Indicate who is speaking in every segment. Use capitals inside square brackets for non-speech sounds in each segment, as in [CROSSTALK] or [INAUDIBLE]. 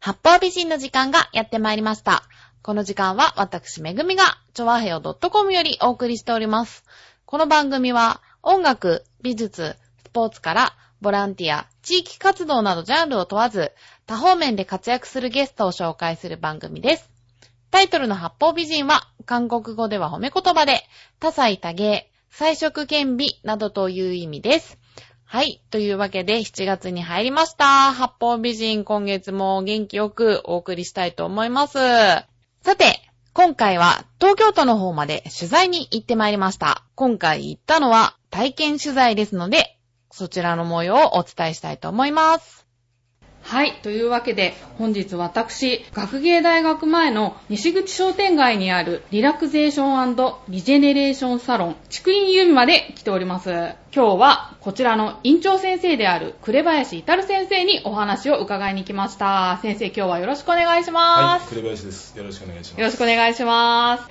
Speaker 1: 八方美人の時間がやってまいりました。この時間は私めぐみが、ちょわへよ .com よりお送りしております。この番組は音楽、美術、スポーツからボランティア、地域活動などジャンルを問わず、多方面で活躍するゲストを紹介する番組です。タイトルの八方美人は、韓国語では褒め言葉で、多彩多芸、彩色兼美などという意味です。はい。というわけで、7月に入りました。八方美人、今月も元気よくお送りしたいと思います。さて、今回は東京都の方まで取材に行ってまいりました。今回行ったのは体験取材ですので、そちらの模様をお伝えしたいと思います。
Speaker 2: はい。というわけで、本日私、学芸大学前の西口商店街にあるリラクゼーションリジェネレーションサロン、竹林ユーミまで来ております。今日は、こちらの院長先生である紅林至先生にお話を伺いに来ました。先生、今日はよろしくお願いし
Speaker 3: はい、
Speaker 2: ます。
Speaker 3: 紅林です。よろしくお願いします。
Speaker 2: よろしくお願いします。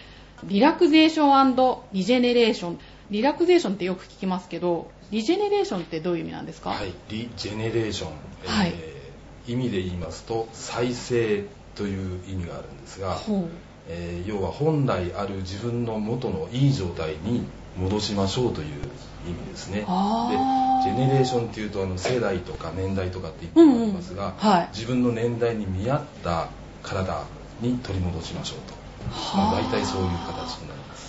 Speaker 2: リラクゼーションリジェネレーション。リラクゼーションってよく聞きますけど、リジェネレーションってどういう意味なんですか？
Speaker 3: はい、リジェネレーション、えー
Speaker 2: はい
Speaker 3: 意味で言いますと再生という意味があるんですが。えー要は本来ある自分の元のいい状態に戻しましょうという意味ですね。でジェネレーションっていうとあの世代とか年代とかって言ってもありますが、
Speaker 2: うんうんはい
Speaker 3: 自分の年代に見合った体に取り戻しましょうと、まあ大体そういう形になります。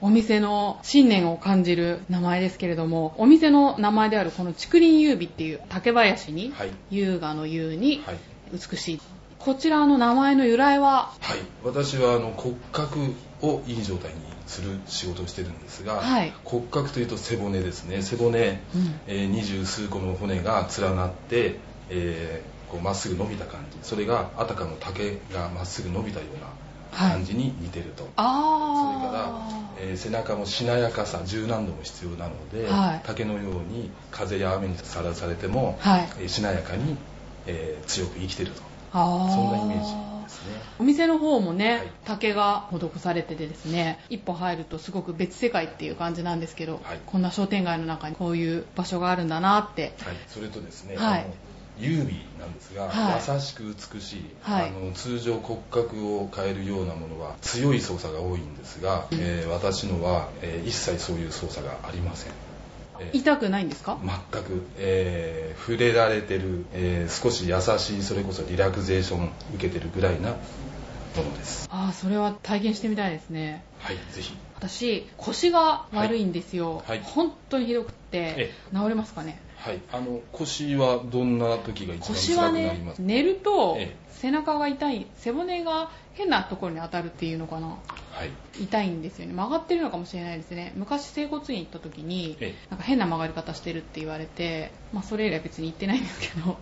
Speaker 2: お店の信念を感じる名前ですけれども、お店の名前であるこの竹林優美っていう竹林に、
Speaker 3: はい。
Speaker 2: 優雅の優に
Speaker 3: はい。
Speaker 2: 美しい。こちらの名前の由来は、
Speaker 3: はい、私はあの骨格をいい状態にする仕事をしてるんですが、
Speaker 2: はい。
Speaker 3: 骨格というと背骨ですね。背骨、
Speaker 2: うん。
Speaker 3: えー二十数個の骨が連なってえーこうまっすぐ伸びた感じ。それがあたかの竹がまっすぐ伸びたような感じに似てると、それから
Speaker 2: あ、
Speaker 3: えー背中もしなやかさ柔軟度も必要なので、
Speaker 2: はい。
Speaker 3: 竹のように風や雨にさらされても、
Speaker 2: はい。
Speaker 3: えーしなやかに、えー強く生きてると。そんなイメージですね。
Speaker 2: お店の方もね、
Speaker 3: はい。
Speaker 2: 竹が施されててですね、一歩入るとすごく別世界っていう感じなんですけど、
Speaker 3: はい。
Speaker 2: こんな商店街の中にこういう場所があるんだなって。
Speaker 3: はい、それとですね、
Speaker 2: はい
Speaker 3: 優美なんですが、
Speaker 2: はい。
Speaker 3: 優しく美しい、
Speaker 2: はい。
Speaker 3: あの通常骨格を変えるようなものは強い操作が多いんですが、えー私のは、えー一切そういう操作がありません、えー
Speaker 2: 痛くないんですか？
Speaker 3: 全く、えー触れられてる、えー少し優しいそれこそリラクゼーション受けてるぐらいなものです。
Speaker 2: ああ、それは体験してみたいですね。
Speaker 3: はいぜひ。
Speaker 2: 私腰が悪いんですよ、
Speaker 3: はい。はい。
Speaker 2: 本当にひどくって
Speaker 3: え
Speaker 2: 治りますかね？
Speaker 3: はい。あの腰はどんな時が一番
Speaker 2: 腰はね寝ると
Speaker 3: え
Speaker 2: 背中が痛い背骨が変なところに当たるっていうのかな？
Speaker 3: はい。
Speaker 2: 痛いんですよね。曲がってるのかもしれないですね。昔整骨院行った時に
Speaker 3: え
Speaker 2: なんか変な曲がり方してるって言われて、まあ、それ以来別に行ってないんですけど。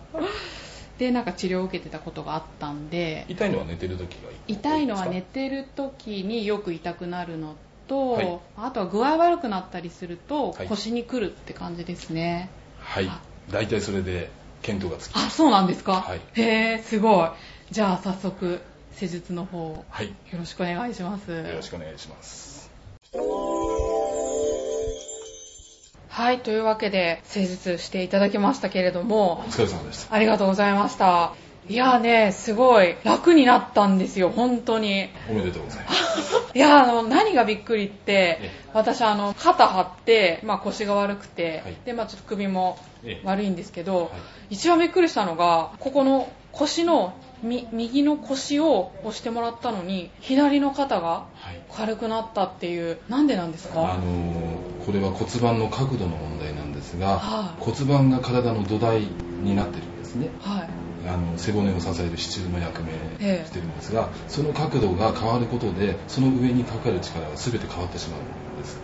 Speaker 2: でなんか治療を受けてたことがあったんで
Speaker 3: 痛いのは寝てる時が
Speaker 2: 痛いのは
Speaker 3: 多
Speaker 2: 寝てる時によく痛くなるのと、
Speaker 3: はい。
Speaker 2: あとは具合悪くなったりすると
Speaker 3: はい。
Speaker 2: 腰に来るって感じですね、
Speaker 3: はい。
Speaker 2: あ
Speaker 3: 大体それで見当がつき
Speaker 2: あそうなんですか、
Speaker 3: はい。
Speaker 2: へえすごい。じゃあ早速施術の方よ
Speaker 3: はい。
Speaker 2: ろしくお願いします。
Speaker 3: よろしくお願いします。
Speaker 2: はいというわけで施術していただきましたけれども
Speaker 3: お疲れ様でした
Speaker 2: ありがとうございました。いやーねすごい。楽になったんですよ本当に。
Speaker 3: おめでとうございます
Speaker 2: いやあの何がびっくりって
Speaker 3: え
Speaker 2: 私あの肩張って、まあ、腰が悪くて、
Speaker 3: はい。
Speaker 2: でまあ、ちょっと首も
Speaker 3: ええ。
Speaker 2: 悪いんですけど、
Speaker 3: はい。
Speaker 2: 一番びっくりしたのがここの腰のみ右の腰を押してもらったのに左の肩が
Speaker 3: はい。
Speaker 2: 軽くなったっていうなんでなんです
Speaker 3: あ
Speaker 2: か
Speaker 3: のーこれは骨盤の角度の問題なんですが、
Speaker 2: はい。
Speaker 3: 骨盤が体の土台になってるんですね。
Speaker 2: はい
Speaker 3: あの背骨を支える支柱の役目
Speaker 2: ええ
Speaker 3: してるんですが、その角度が変わることでその上にかかる力が全て変わってしまうんです。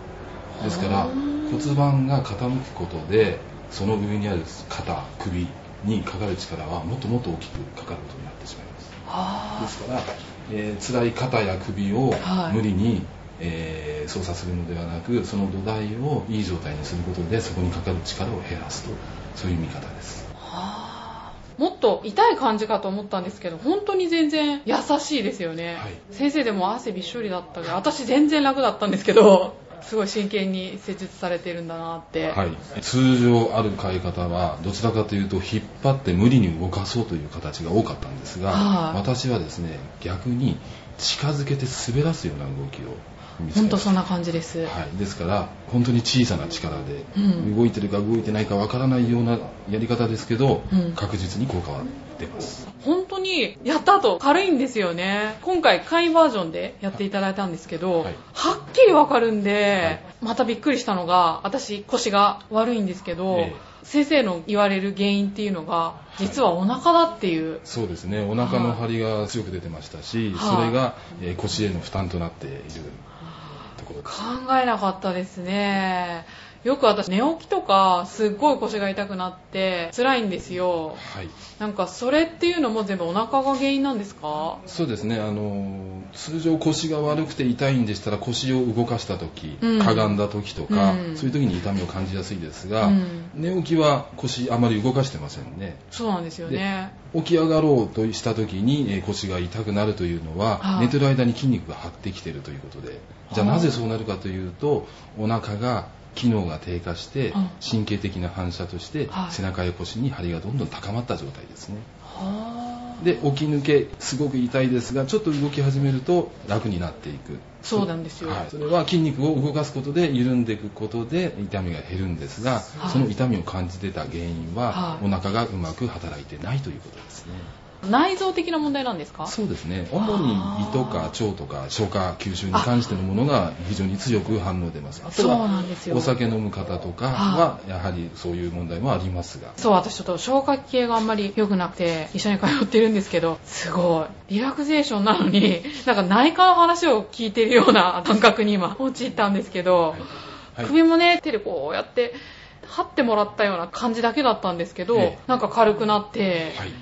Speaker 3: ですから骨盤が傾くことでその上にある肩首にかかる力はもっともっと大きくかかることになってしまいます。
Speaker 2: あ
Speaker 3: ですから、えー辛い肩や首を
Speaker 2: はい。
Speaker 3: 無理に、えー操作するのではなくその土台をいい状態にすることでそこにかかる力を減らすとそういう見方です
Speaker 2: と痛い感じかと思ったんですけど本当に全然優しいですよね、
Speaker 3: はい。
Speaker 2: 先生でも汗びっしょりだったけど私全然楽だったんですけどすごい真剣に施術されてるんだなって。
Speaker 3: はい、通常ある飼い方はどちらかというと引っ張って無理に動かそうという形が多かったんですが、
Speaker 2: はい。
Speaker 3: 私はですね逆に近づけて滑らすような動きを見せ
Speaker 2: ほんとそんな感じです。
Speaker 3: はい、ですから本当に小さな力で、
Speaker 2: うん。
Speaker 3: 動いてるか動いてないかわからないようなやり方ですけど、
Speaker 2: うん。
Speaker 3: 確実に効果は出ます。
Speaker 2: 本当にやった後軽いんですよね。今回簡易バージョンでやっていただいたんですけど、
Speaker 3: はい。
Speaker 2: はっきりわかるんで、またびっくりしたのが、私腰が悪いんですけど、
Speaker 3: え
Speaker 2: 先生の言われる原因っていうのが、実はお腹だっていう。
Speaker 3: そうですね。お腹の張りが強く出てましたし、
Speaker 2: はい
Speaker 3: それが、えー腰への負担となっている。ところです
Speaker 2: 考えなかったですね。よく私寝起きとかすっごい腰が痛くなって辛いんですよ。
Speaker 3: はい。
Speaker 2: なんかそれっていうのも全部お腹が原因なんですか？
Speaker 3: そうですね。あの通常腰が悪くて痛いんでしたら腰を動かした時、
Speaker 2: うん。
Speaker 3: かがんだ時とか、
Speaker 2: うん。
Speaker 3: そういう時に痛みを感じやすいですが、
Speaker 2: うん。
Speaker 3: 寝起きは腰あまり動かしてませんね。
Speaker 2: そうなんですよね。
Speaker 3: 起き上がろうとした時にえー腰が痛くなるというのは、
Speaker 2: はい
Speaker 3: 寝てる間に筋肉が張ってきているということで。じゃあ。なぜそうなるかというとお腹が機能が低下して
Speaker 2: うん。
Speaker 3: 神経的な反射として
Speaker 2: はい。
Speaker 3: 背中や腰に張りがどんどん高まった状態ですね。
Speaker 2: はあ。
Speaker 3: で起き抜けすごく痛いですがちょっと動き始めると楽になっていく。
Speaker 2: そうなんですよ。
Speaker 3: はい、それは筋肉を動かすことで緩んでいくことで痛みが減るんですが、
Speaker 2: はい。
Speaker 3: その痛みを感じてた原因は、
Speaker 2: はい。
Speaker 3: お腹がうまく働いてないということですね
Speaker 2: 内臓的な問題なんですか？
Speaker 3: そうですね。主に胃とか腸とか消化吸収に関してのものが非常に強く反応出ます。あと
Speaker 2: そう
Speaker 3: は
Speaker 2: なんですよ。
Speaker 3: お酒飲む方とかはやはりそういう問題もありますが。
Speaker 2: そう、私ちょっと消化器系があんまり良くなくて、一緒に通ってるんですけど、すごい。リラクゼーションなのに、[LAUGHS] なんか内科の話を聞いてるような感覚に今、陥ったんですけど、
Speaker 3: はい。
Speaker 2: 首もね、手でこうやって、張ってもらったような感じだけだったんですけど、
Speaker 3: ええ。
Speaker 2: なんか軽くなって、
Speaker 3: はい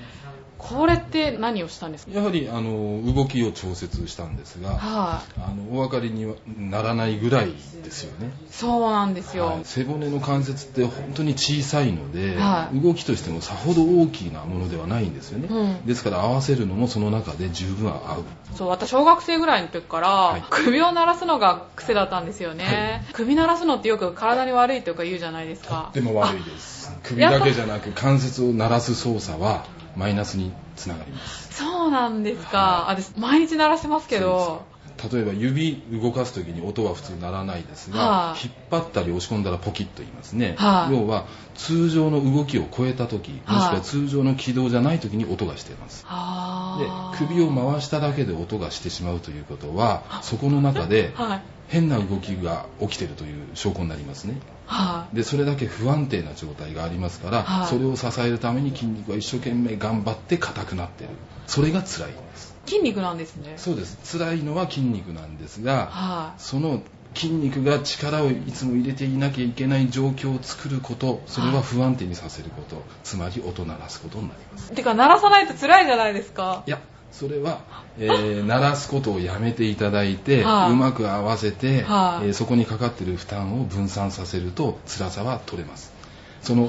Speaker 2: これって何をしたんですか？
Speaker 3: やはりあの動きを調節したんですが
Speaker 2: はい、
Speaker 3: あのお分かりにはならないぐらいですよね。
Speaker 2: そうなんですよ。
Speaker 3: はい。背骨の関節って本当に小さいので、
Speaker 2: はい。
Speaker 3: 動きとしてもさほど大きなものではないんですよね、
Speaker 2: うん。
Speaker 3: ですから合わせるのもその中で十分合う。
Speaker 2: そう、私小学生ぐらいの時から、
Speaker 3: はい。
Speaker 2: 首を鳴らすのが癖だったんですよね。首鳴らすのってよく体に悪いとか言うじゃないですか。
Speaker 3: でも悪いです。首だけじゃなく関節を鳴らす操作はマイナスにつながります。
Speaker 2: そうなんですか。あ私、毎日鳴らしてますけど、
Speaker 3: 例えば指動かす時に音は普通鳴らないですが、
Speaker 2: はい。
Speaker 3: 引っ張ったり押し込んだらポキッと言いますね、
Speaker 2: はい。
Speaker 3: 要は通常の動きを超えた時もしく
Speaker 2: はい
Speaker 3: は通常の軌道じゃない時に音がしています。で
Speaker 2: あー。
Speaker 3: 首を回しただけで音がしてしまうということはそこの中で [LAUGHS]
Speaker 2: はい。
Speaker 3: 変な動きが起きているという証拠になりますね
Speaker 2: は
Speaker 3: でそれだけ不安定な状態がありますから、
Speaker 2: はい
Speaker 3: それを支えるために筋肉は一生懸命頑張って硬くなってるそれが辛いんです
Speaker 2: い。筋肉なんですね。
Speaker 3: そうです辛いのは筋肉なんですが
Speaker 2: は
Speaker 3: その筋肉が力をいつも入れていなきゃいけない状況を作ることそれは不安定にさせることつまり音鳴らすことになります
Speaker 2: い。てか、鳴らさないと辛いじゃないですか。
Speaker 3: いやそれは、えー鳴らすことをやめていただいて、
Speaker 2: はい。う
Speaker 3: まく合わせて、
Speaker 2: はい。
Speaker 3: えーそこにかかっている負担を分散させると辛さは取れます。その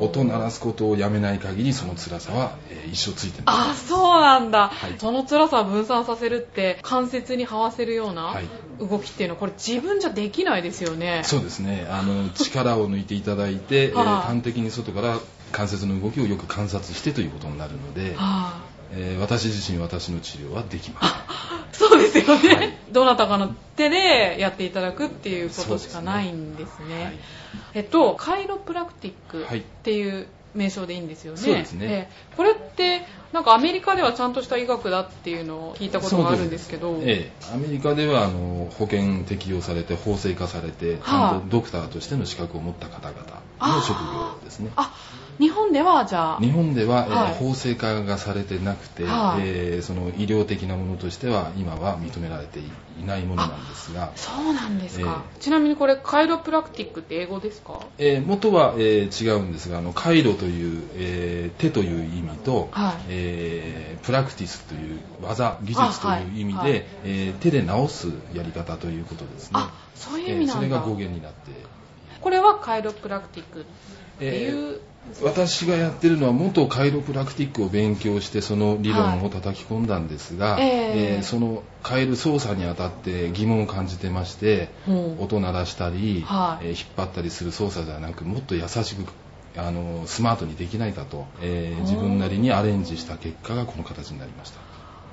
Speaker 3: 音鳴らすことをやめない限りその辛さは、えー一生ついてます。
Speaker 2: あ、そうなんだ。
Speaker 3: はい。
Speaker 2: その辛さを分散させるって、関節に這わせるような
Speaker 3: はい。
Speaker 2: 動きっていうのは、これ自分じゃできないですよね。
Speaker 3: そうですね。あの力を抜いていただいて、えー
Speaker 2: はい。
Speaker 3: 端的に外から関節の動きをよく観察してということになるので、
Speaker 2: は
Speaker 3: えー私自身私の治療はできます
Speaker 2: あ、そうですよね、
Speaker 3: はい。
Speaker 2: どなたかの手でやっていただくっていうことしかないんですね。
Speaker 3: はい。
Speaker 2: えっと、カイロプラクティック
Speaker 3: はい
Speaker 2: っていう名称でいいんですよね。
Speaker 3: そうですね。
Speaker 2: えこれって、なんかアメリカではちゃんとした医学だっていうのを聞いたことがあるんですけど、
Speaker 3: ええ、アメリカではあの保険適用されて法制化されて、ち
Speaker 2: はあ。
Speaker 3: ゃんとドクターとしての資格を持った方々の職業ですね。
Speaker 2: あ、日本ではじゃあ、
Speaker 3: 日本では、えー
Speaker 2: はい。
Speaker 3: 法制化がされてなくて、
Speaker 2: はい。
Speaker 3: えーその医療的なものとしては今は認められていないものなんですが、
Speaker 2: そうなんですか。
Speaker 3: え
Speaker 2: ちなみにこれ、カイロプラクティックって英語ですか？
Speaker 3: えー元は、えー違うんですがあの回路という、えー手という意味と、
Speaker 2: はい。
Speaker 3: えープラクティスという技技術という意味で、
Speaker 2: はい。
Speaker 3: えー手で直すやり方ということですね。
Speaker 2: あ、そういう意味なんだ。
Speaker 3: えーそれが語源になって
Speaker 2: ここれはカイロプラクティックっていう、
Speaker 3: 私がやってるのは元カイロプラクティックを勉強してその理論を叩き込んだんですが、
Speaker 2: はいえー。
Speaker 3: えーそのカエル操作にあたって疑問を感じてまして、
Speaker 2: うん。
Speaker 3: 音鳴らしたり、
Speaker 2: はい。
Speaker 3: えー引っ張ったりする操作ではなくもっと優しくあのスマートにできないかと、えー自分なりにアレンジした結果がこの形になりました。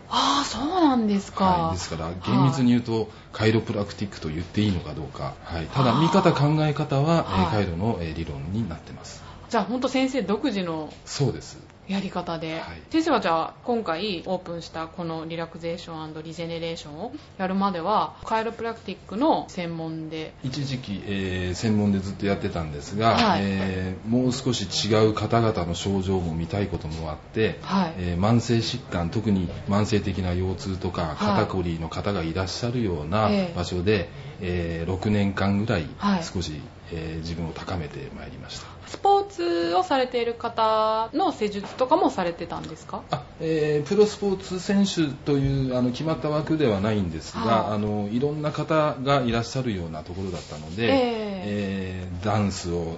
Speaker 2: ああそうなんですか、
Speaker 3: はい、ですから厳密に言うと、カイロプラクティックと言っていいのかどうか、はい、ただ見方考え方は、カイロの、えー理論になってます。
Speaker 2: じゃあ本当先生独自の
Speaker 3: そうです
Speaker 2: やり方で、
Speaker 3: はい。
Speaker 2: 先生はじゃあ今回オープンしたこのリラクゼーションリジェネレーションをやるまではカイロプラクティックの専門で。
Speaker 3: 一時期、えー専門でずっとやってたんですが、
Speaker 2: はい。
Speaker 3: えーもう少し違う方々の症状も見たいこともあって、
Speaker 2: はい。
Speaker 3: えー慢性疾患特に慢性的な腰痛とか
Speaker 2: はい。
Speaker 3: 肩こりの方がいらっしゃるような
Speaker 2: ええ。
Speaker 3: 場所で、えー6年間ぐらい。少し、えー自分を高めてまいりました。
Speaker 2: スポーツをされている方の施術とかもされてたんですか？
Speaker 3: あえープロスポーツ選手というあの決まった枠ではないんですが、
Speaker 2: はい。
Speaker 3: あのいろんな方がいらっしゃるようなところだったので、
Speaker 2: え
Speaker 3: え。ーダンスを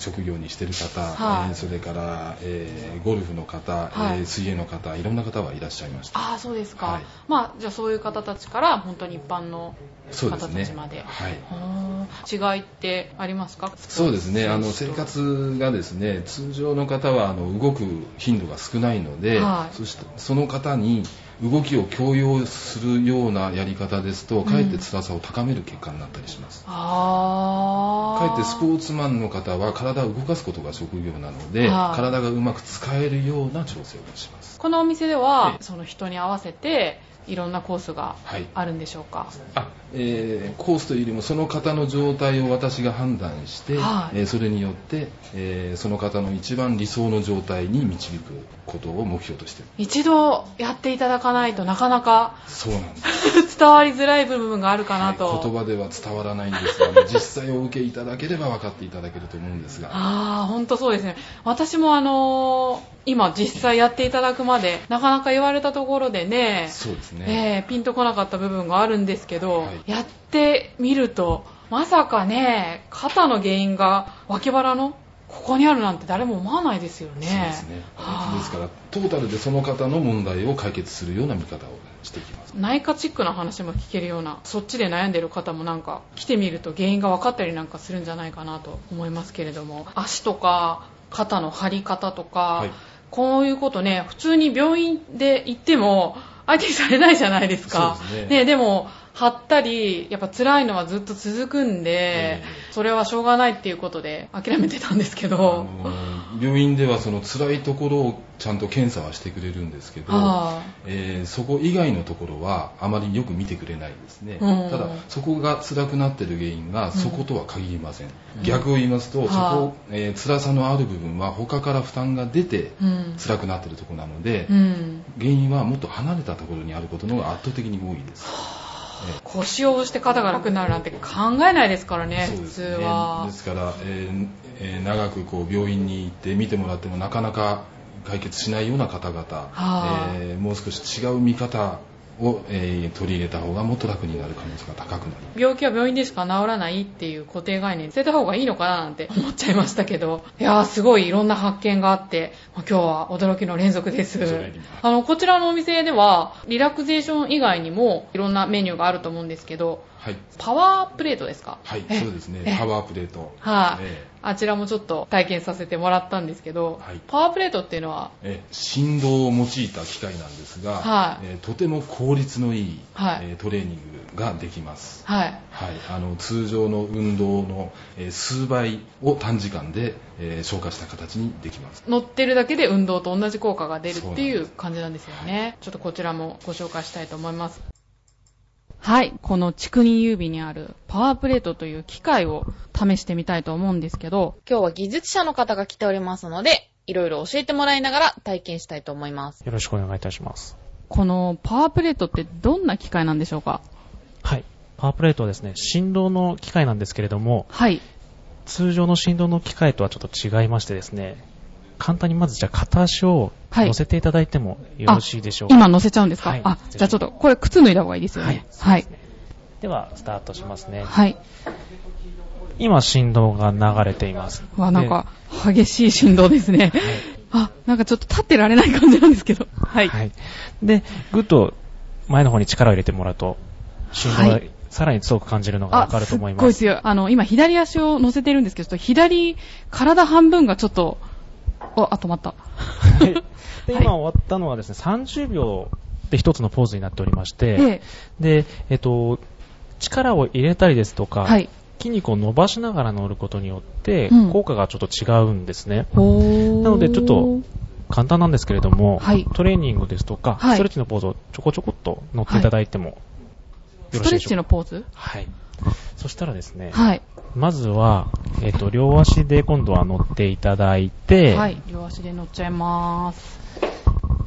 Speaker 3: 職業にしている方、
Speaker 2: はい。
Speaker 3: えーそれから、えーゴルフの方、
Speaker 2: はい。
Speaker 3: えー水泳の方いろんな方はいらっしゃいました。
Speaker 2: ああそうですか、
Speaker 3: はい。
Speaker 2: まあじゃあそういう方たちから本当に一般の方たちまで。
Speaker 3: はい。
Speaker 2: はあ違いってありますか？
Speaker 3: そうですね。あの生活がですね通常の方はあの動く頻度が少ないので、
Speaker 2: はい。
Speaker 3: そしてその方に動きを強要するようなやり方ですとかえって辛さを高める結果になったりします、
Speaker 2: ああ
Speaker 3: かえってスポーツマンの方は体を動かすことが職業なので、
Speaker 2: はい。
Speaker 3: 体がうまく使えるような調整をします。
Speaker 2: このお店では
Speaker 3: ええ。
Speaker 2: その人に合わせていろんなコースが
Speaker 3: はい。
Speaker 2: あるんでしょうか、
Speaker 3: あ、えーコースというよりもその方の状態を私が判断して、
Speaker 2: はい。
Speaker 3: えーそれによって、えーその方の一番理想の状態に導くことを目標として
Speaker 2: 一度やっていただかないとなかなか
Speaker 3: そうなんです。[LAUGHS]
Speaker 2: 伝わりづらい部分があるかなと、
Speaker 3: はい言葉では伝わらないんですが [LAUGHS] 実際お受けいただければ分かっていただけると思うんですが。
Speaker 2: ああ本当そうですね。私もあのー今実際やっていただくまでなかなか言われたところでね
Speaker 3: そうですね、
Speaker 2: えーピンとこなかった部分があるんですけど、
Speaker 3: はい。
Speaker 2: やってみるとまさかね肩の原因が脇腹のここにあるなんて誰も思わないですよね。
Speaker 3: そうですね。
Speaker 2: はあ。
Speaker 3: ですからトータルでその方の問題を解決するような見方をしていきます。
Speaker 2: 内科チックな話も聞けるようなそっちで悩んでる方もなんか来てみると原因が分かったりなんかするんじゃないかなと思いますけれども。足とか肩の張り方とか、
Speaker 3: はい。
Speaker 2: こういうことね普通に病院で行っても相手にされないじゃないですか。
Speaker 3: そうですね
Speaker 2: でも張ったりやっぱ辛いのはずっと続くんで、
Speaker 3: え
Speaker 2: それはしょうがないっていうことで諦めてたんですけ
Speaker 3: あ
Speaker 2: ど
Speaker 3: の病院ではその辛いところをちゃんと検査はしてくれるんですけど、
Speaker 2: は
Speaker 3: えーそこ以外のところはあまりよく見てくれないですね、
Speaker 2: うん。
Speaker 3: ただそこが辛くなってる原因がそことは限りません、
Speaker 2: ん
Speaker 3: 逆を言いますと、
Speaker 2: はあ
Speaker 3: そこ、えー辛さのある部分は他から負担が出て
Speaker 2: うん。
Speaker 3: 辛くなってるところなので、
Speaker 2: うん、
Speaker 3: 原因はもっと離れたところにあることの方が圧倒的に多いです、
Speaker 2: 腰を押して肩が楽になるなんて考えないですからね普通は。
Speaker 3: ですから、えーえー長くこう病院に行って見てもらってもなかなか解決しないような方々、
Speaker 2: あ。
Speaker 3: えーもう少し違う見方を、えー取り入れた方がもっと楽になる可能性が高くなる。
Speaker 2: 病気は病院でしか治らないっていう固定概念捨てた方がいいのかななんて思っちゃいましたけど。いやーすごいいろんな発見があってまあ今日は驚きの連続です。あのこちらのお店ではリラクゼーション以外にもいろんなメニューがあると思うんですけど。
Speaker 3: はい、
Speaker 2: パワープレートですか？
Speaker 3: はい、
Speaker 2: え
Speaker 3: そうですね。
Speaker 2: え。
Speaker 3: パワープレート。
Speaker 2: はい、
Speaker 3: え
Speaker 2: あちらもちょっと体験させてもらったんですけど、
Speaker 3: はい。
Speaker 2: パワープレートっていうのは
Speaker 3: え振動を用いた機械なんですが、
Speaker 2: はい。
Speaker 3: えーとても効率のいい、
Speaker 2: はい。
Speaker 3: えートレーニングができます。
Speaker 2: はい。
Speaker 3: はい、あの通常の運動の、えー数倍を短時間で、えー消化した形にできます。
Speaker 2: 乗ってるだけで運動と同じ効果が出るっていう感じなんですよね。ちょっとこちらもご紹介したいと思います。はい。この竹林指にあるパワープレートという機械を試してみたいと思うんですけど、
Speaker 1: 今日は技術者の方が来ておりますので、いろいろ教えてもらいながら体験したいと思います。
Speaker 4: よろしくお願いいたします。
Speaker 2: このパワープレートってどんな機械なんでしょうか？
Speaker 4: はい。パワープレートはですね、振動の機械なんですけれども、
Speaker 2: はい。
Speaker 4: 通常の振動の機械とはちょっと違いましてですね、簡単にまずじゃあ片足を
Speaker 2: はい
Speaker 4: 乗せていただいてもよろしいでしょうか？
Speaker 2: 今乗せちゃうんですか、
Speaker 4: はい
Speaker 2: あ、じゃあちょっとこれ靴脱いだ方がいいですよね。はい。
Speaker 4: では、スタートしますね。
Speaker 2: はい。
Speaker 4: 今振動が流れています。
Speaker 2: わ、なんか、激しい振動ですね。あ、なんかちょっと立ってられない感じなんですけど。はい。
Speaker 4: はい。で、ぐっと前の方に力を入れてもらうと、振動が
Speaker 2: はい
Speaker 4: さらに強く感じるのがわかると思います。
Speaker 2: ごい強い。あの、今左足を乗せてるんですけど、ちょっと左、体半分がちょっと、お、あ、止まった。
Speaker 4: はい [LAUGHS] で、
Speaker 2: はい
Speaker 4: 今終わったのはですね、30秒で一つのポーズになっておりまして、
Speaker 2: で、
Speaker 4: で、えっと、力を入れたりですとか、
Speaker 2: はい。
Speaker 4: 筋肉を伸ばしながら乗ることによって
Speaker 2: うん、
Speaker 4: 効果がちょっと違うんですね。なのでちょっと、簡単なんですけれども、
Speaker 2: はい
Speaker 4: トレーニングですとか、
Speaker 2: はい
Speaker 4: ストレッチのポーズをちょこちょこっと乗っていただいてもよ
Speaker 2: ストレッチ
Speaker 4: ろしいでしょうか。
Speaker 2: のポーズ？
Speaker 4: はい。そしたらですね、
Speaker 2: はい。
Speaker 4: まずは、えっ、と、両足で今度は乗っていただいて、
Speaker 2: はい。両足で乗っちゃいまーす。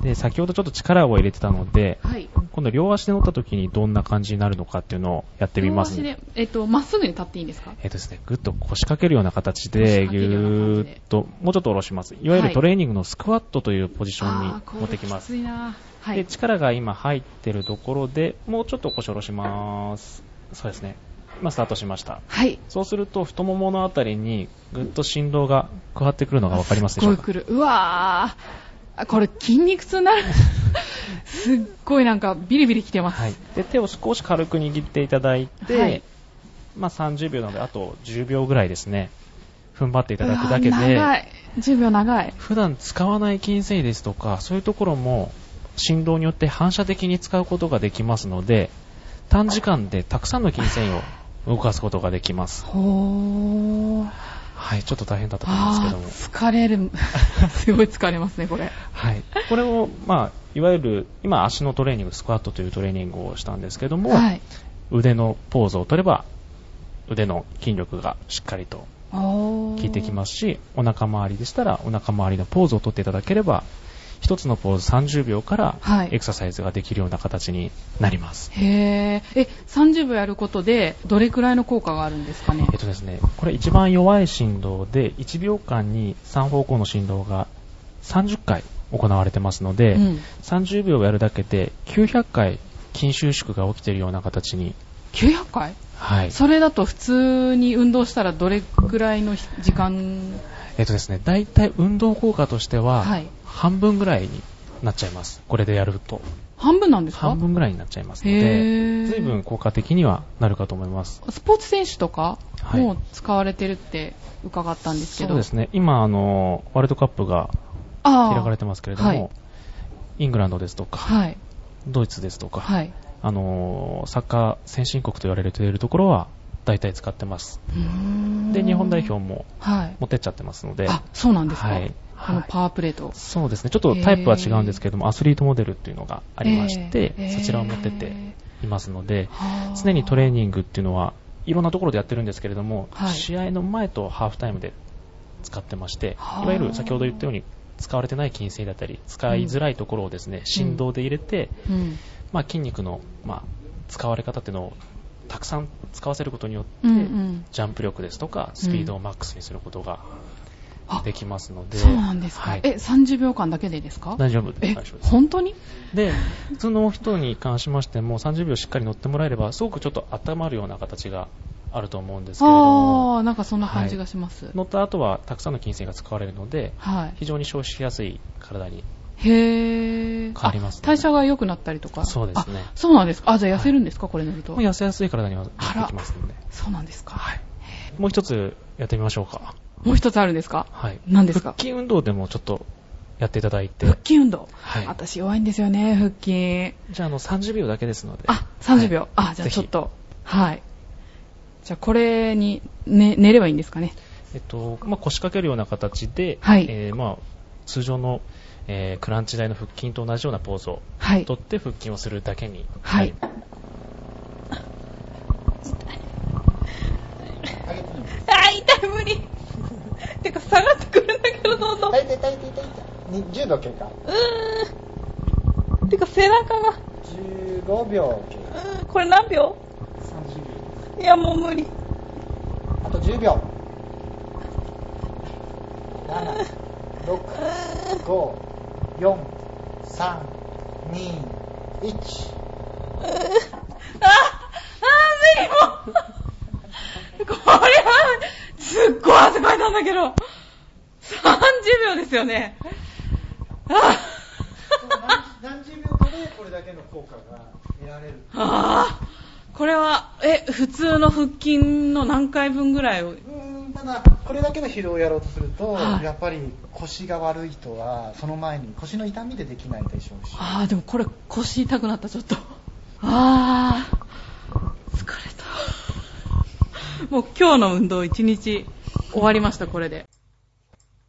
Speaker 4: で、先ほどちょっと力を入れてたので、
Speaker 2: はい。
Speaker 4: 今度両足で乗った時にどんな感じになるのかっていうのをやってみます
Speaker 2: 両足で、えっと、まっすぐに立っていいんですか？
Speaker 4: えっ、とですね、ぐっと腰掛けるような形で、ぎゅーっと、もうちょっと下ろします。いわゆ
Speaker 2: はい
Speaker 4: るトレーニングのスクワットというポジションに持ってきます。
Speaker 2: きついなは
Speaker 4: で、
Speaker 2: い。
Speaker 4: 力が今入ってるところで、もうちょっと腰下ろします。そうですね。今スタートしました。
Speaker 2: はい。
Speaker 4: そうすると、太もものあたりにぐっと振動が加わってくるのがわかりますでしょうか？
Speaker 2: すっごい来る。うわー。あこれ筋肉痛になる。[LAUGHS] すっごいなんかビリビリ来てます。
Speaker 4: はい。で、手を少し軽く握っていただいて、
Speaker 2: はい
Speaker 4: まあ30秒なので、あと10秒ぐらいですね。踏ん張っていただくだけで、
Speaker 2: 長い。10秒長い。
Speaker 4: 普段使わない筋繊維ですとか、そういうところも振動によって反射的に使うことができますので、短時間でたくさんの筋繊維を動かすことができます。
Speaker 2: ほー。
Speaker 4: はい、ちょっと大変だったと思うんですけ
Speaker 2: あ
Speaker 4: ども。
Speaker 2: ー疲れる。[LAUGHS] すごい疲れますね、これ。
Speaker 4: はい。これを、まあ、いわゆる、今足のトレーニング、スクワットというトレーニングをしたんですけども、
Speaker 2: はい。
Speaker 4: 腕のポーズを取れば、腕の筋力がしっかりと
Speaker 2: 効。
Speaker 4: 効いてきますすし、お腹周りでしたら、お腹周りのポーズを取っていただければ、一つのポーズ30秒から
Speaker 2: はい
Speaker 4: エクササイズができるような形になります。
Speaker 2: へー。え、30秒やることで、どれくらいの効果があるんですかね？
Speaker 4: えっとですね、これ一番弱い振動で、1秒間に3方向の振動が30回行われてますので、
Speaker 2: うん。
Speaker 4: 30秒やるだけで900回筋収縮が起きているような形に、
Speaker 2: 900回？
Speaker 4: はい。
Speaker 2: それだと普通に運動したらどれくらいの時間？
Speaker 4: えっとですね、大体運動効果としては、
Speaker 2: はい
Speaker 4: 半分ぐらいになっちゃいます。これでやると。
Speaker 2: 半分なんですか？
Speaker 4: 半分ぐらいになっちゃいますの
Speaker 2: へ
Speaker 4: で、
Speaker 2: ー
Speaker 4: 随分効果的にはなるかと思います。
Speaker 2: スポーツ選手とか
Speaker 4: はい
Speaker 2: も使われてるって伺ったんですけど。
Speaker 4: そうですね、今、あの、ワールドカップが開かれてますけれども、
Speaker 2: はい
Speaker 4: イングランドですとか、
Speaker 2: はい。
Speaker 4: ドイツですとか、
Speaker 2: はい。
Speaker 4: あの、サッカー先進国と言われているところは、大体使ってます。で、日本代表も
Speaker 2: はい。
Speaker 4: 持ってっちゃってますので、
Speaker 2: あ、そうなんですか？
Speaker 4: はい
Speaker 2: このパワープレート。
Speaker 4: そうですね、ちょっとタイプは違うんですけれども、アスリートモデルっていうのがありまして、
Speaker 2: えー。
Speaker 4: そちらを持ってっていますので、
Speaker 2: はー。
Speaker 4: 常にトレーニングっていうのは、いろんなところでやってるんですけれども、
Speaker 2: はい。
Speaker 4: 試合の前とハーフタイムで使ってまして、
Speaker 2: はあ。
Speaker 4: いわゆる先ほど言ったように、使われてない筋繊維だったり、使いづらいところをですね、振動で入れて、
Speaker 2: うん。
Speaker 4: まあ、筋肉の、まあ、使われ方っていうのをたくさん使わせることによって、
Speaker 2: うんうん。
Speaker 4: ジャンプ力ですとか、スピードをマックスにすることが
Speaker 2: あ
Speaker 4: できますので、
Speaker 2: そうなんですか。
Speaker 4: はい
Speaker 2: え、30秒間だけでですか？
Speaker 4: 大丈夫です。
Speaker 2: え
Speaker 4: 大丈夫です。
Speaker 2: 本当に？
Speaker 4: で、普通の人に関しましても、30秒しっかり乗ってもらえれば、すごくちょっと温まるような形があると思うんですけれども、
Speaker 2: ああ、なんかそんな感じがします。
Speaker 4: 乗った後はたくさんの筋繊維が使われるので、
Speaker 2: はい。
Speaker 4: 非常に消費しやすい体に。
Speaker 2: へー。
Speaker 4: 変わりますね
Speaker 2: あ代謝が良くなったりとか？
Speaker 4: そうですね
Speaker 2: あそうなんですか。あ、じゃあ痩せるんですか、これ乗ると。
Speaker 4: 痩せやすい体にはできますので。
Speaker 2: そうなんですか。
Speaker 4: はい。もう一つやってみましょうか。
Speaker 2: もう一つあるんですか？
Speaker 4: はい。
Speaker 2: 何ですか？
Speaker 4: 腹筋運動でもちょっとやっていただいて、
Speaker 2: 腹筋運動？
Speaker 4: はい
Speaker 2: 私弱いんですよね、腹筋。
Speaker 4: じゃあ、あの、30秒だけですので。
Speaker 2: あ、30秒。
Speaker 4: はい
Speaker 2: あ、じゃあ
Speaker 4: ぜひ
Speaker 2: ちょっと。はい。じゃあこれに、ね、寝ればいいんですかね？
Speaker 4: えっと、まあ、腰掛けるような形で、
Speaker 2: はい
Speaker 4: えーまあ、通常の、えークランチ台の腹筋と同じようなポーズを
Speaker 2: はい。
Speaker 4: 取って腹筋をするだけに。
Speaker 2: はいあ、痛い、無理。てか、下がってくるんだけど、どんどん。
Speaker 5: 痛い痛い痛い痛い痛いに10秒経過
Speaker 2: うーん。てか、背中が、
Speaker 5: 15秒経
Speaker 2: うーん、これ何秒？
Speaker 5: 過30秒。
Speaker 2: いや、もう無理。
Speaker 5: あと10秒。7 6 5 4 3 2 1
Speaker 2: ああ、無理。もう。[LAUGHS] これは、すっごい汗かいたんだけど、30秒ですよね。あ
Speaker 5: 何何十秒かでこれだけの効果が得られる。
Speaker 2: あーこれは、え、普通の腹筋の何回分ぐらいを？
Speaker 5: うーんただ、これだけの疲労をやろうとすると、
Speaker 2: はい
Speaker 5: やっぱり腰が悪い人は、その前に腰の痛みでできないでしょうし。
Speaker 2: ああ、でもこれ腰痛くなった、ちょっと。ああ、疲れた。もう今日の運動一日終わりました、これで。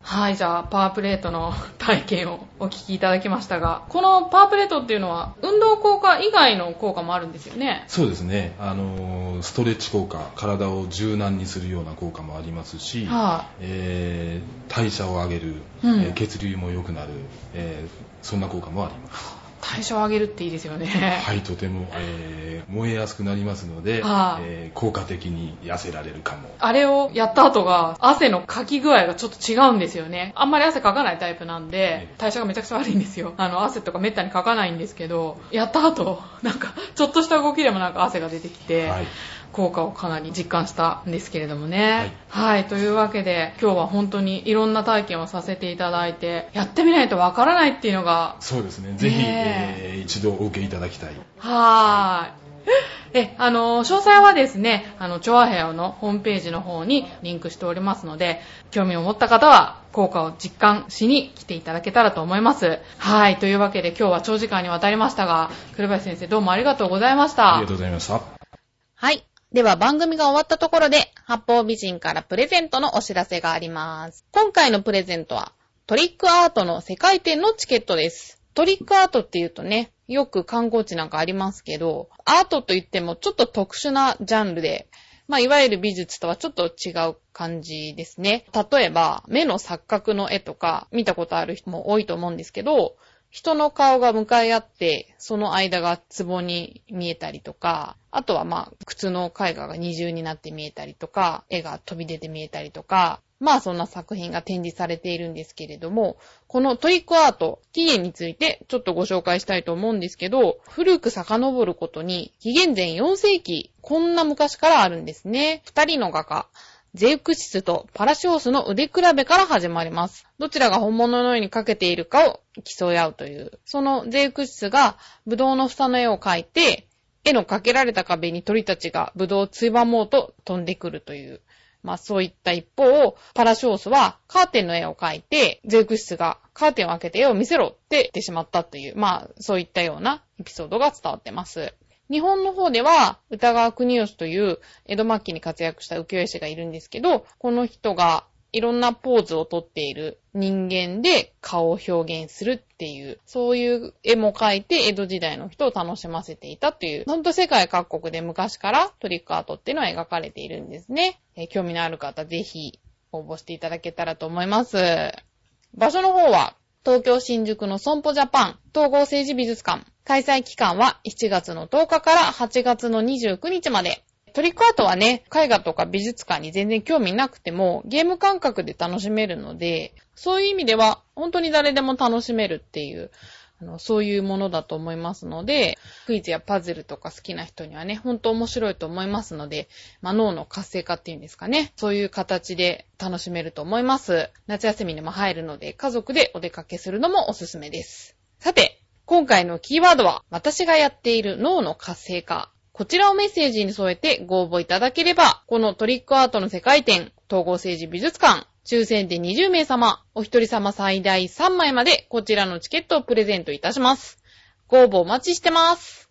Speaker 2: はい、じゃあ、パワープレートの体験をお聞きいただきましたが、このパワープレートっていうのは、運動効果以外の効果もあるんですよね？
Speaker 3: そうですね、あのーストレッチ効果体を柔軟にするような効果もありますし、
Speaker 2: は
Speaker 3: えー代謝を上げる、
Speaker 2: うん
Speaker 3: えー血流も良くなる、えーそんな効果もあります。
Speaker 2: 代謝を上げるっていいですよね。
Speaker 3: はい、とても、えー燃えやすくなりますので、
Speaker 2: はい
Speaker 3: えー効果的に痩せられるかも。
Speaker 2: あれをやった後が、汗のかき具合がちょっと違うんですよね。あんまり汗かかないタイプなんで、代謝がめちゃくちゃ悪いんですよ。あの、汗とかめったにかかないんですけど、やった後、なんか、ちょっとした動きでもなんか汗が出てきて、
Speaker 3: はい
Speaker 2: 効果をかなり実感したんですけれどもね。はい。というわけで、今日は本当にいろんな体験をさせていただいて、やってみないとわからないっていうのが、
Speaker 3: そうですね、ぜひ、
Speaker 2: ね
Speaker 3: えー一度お受けいただきたい。
Speaker 2: はーい。え、あの、詳細はですね、あの、チョアヘアのホームページの方にリンクしておりますので、興味を持った方は、効果を実感しに来ていただけたらと思います。はい。というわけで、今日は長時間にわたりましたが、栗林先生どうもありがとうございました。
Speaker 3: ありがとうございました。
Speaker 1: はい。では番組が終わったところで、八方美人からプレゼントのお知らせがあります。今回のプレゼントは、トリックアートの世界展のチケットです。トリックアートって言うとね、よく観光地なんかありますけど、アートと言ってもちょっと特殊なジャンルで、まあ、いわゆる美術とはちょっと違う感じですね。例えば、目の錯覚の絵とか見たことある人も多いと思うんですけど、人の顔が向かい合って、その間が壺に見えたりとか、あとはまあ、靴の絵画が二重になって見えたりとか、絵が飛び出て見えたりとか、まあそんな作品が展示されているんですけれども、このトリックアート、起源についてちょっとご紹介したいと思うんですけど、古く遡ることに、紀元前4世紀、こんな昔からあるんですね。二人の画家、ゼウクシスとパラシオスの腕比べから始まります。どちらが本物のように描けているかを競い合うという。そのゼウクシスがブドウの房の絵を描いて、絵のかけられた壁に鳥たちがブドウをついばもうと飛んでくるという。まあそういった一方、パラシオスはカーテンの絵を描いて、ゼウクシスがカーテンを開けて絵を見せろって言ってしまったという、まあそういったようなエピソードが伝わってます。日本の方では、歌川国吉という江戸末期に活躍した浮世絵師がいるんですけど、この人がいろんなポーズをとっている人間で顔を表現するっていう、そういう絵も描いて江戸時代の人を楽しませていたという、ほんと世界各国で昔からトリックアートっていうのは描かれているんですね。え興味のある方、ぜひ応募していただけたらと思います。場所の方は、東京新宿の損保ジャパン統合政治美術館。開催期間は7月の10日から8月の29日まで。トリックアートはね、絵画とか美術館に全然興味なくても、ゲーム感覚で楽しめるので、そういう意味では、本当に誰でも楽しめるっていう、あのそういうものだと思いますので、クイズやパズルとか好きな人にはね、本当面白いと思いますので、まあ、脳の活性化っていうんですかね、そういう形で楽しめると思います。夏休みにも入るので、家族でお出かけするのもおすすめです。さて、今回のキーワードは、私がやっている脳の活性化。こちらをメッセージに添えてご応募いただければ、このトリックアートの世界展、統合政治美術館、抽選で20名様、お一人様最大3枚まで、こちらのチケットをプレゼントいたします。ご応募お待ちしてます。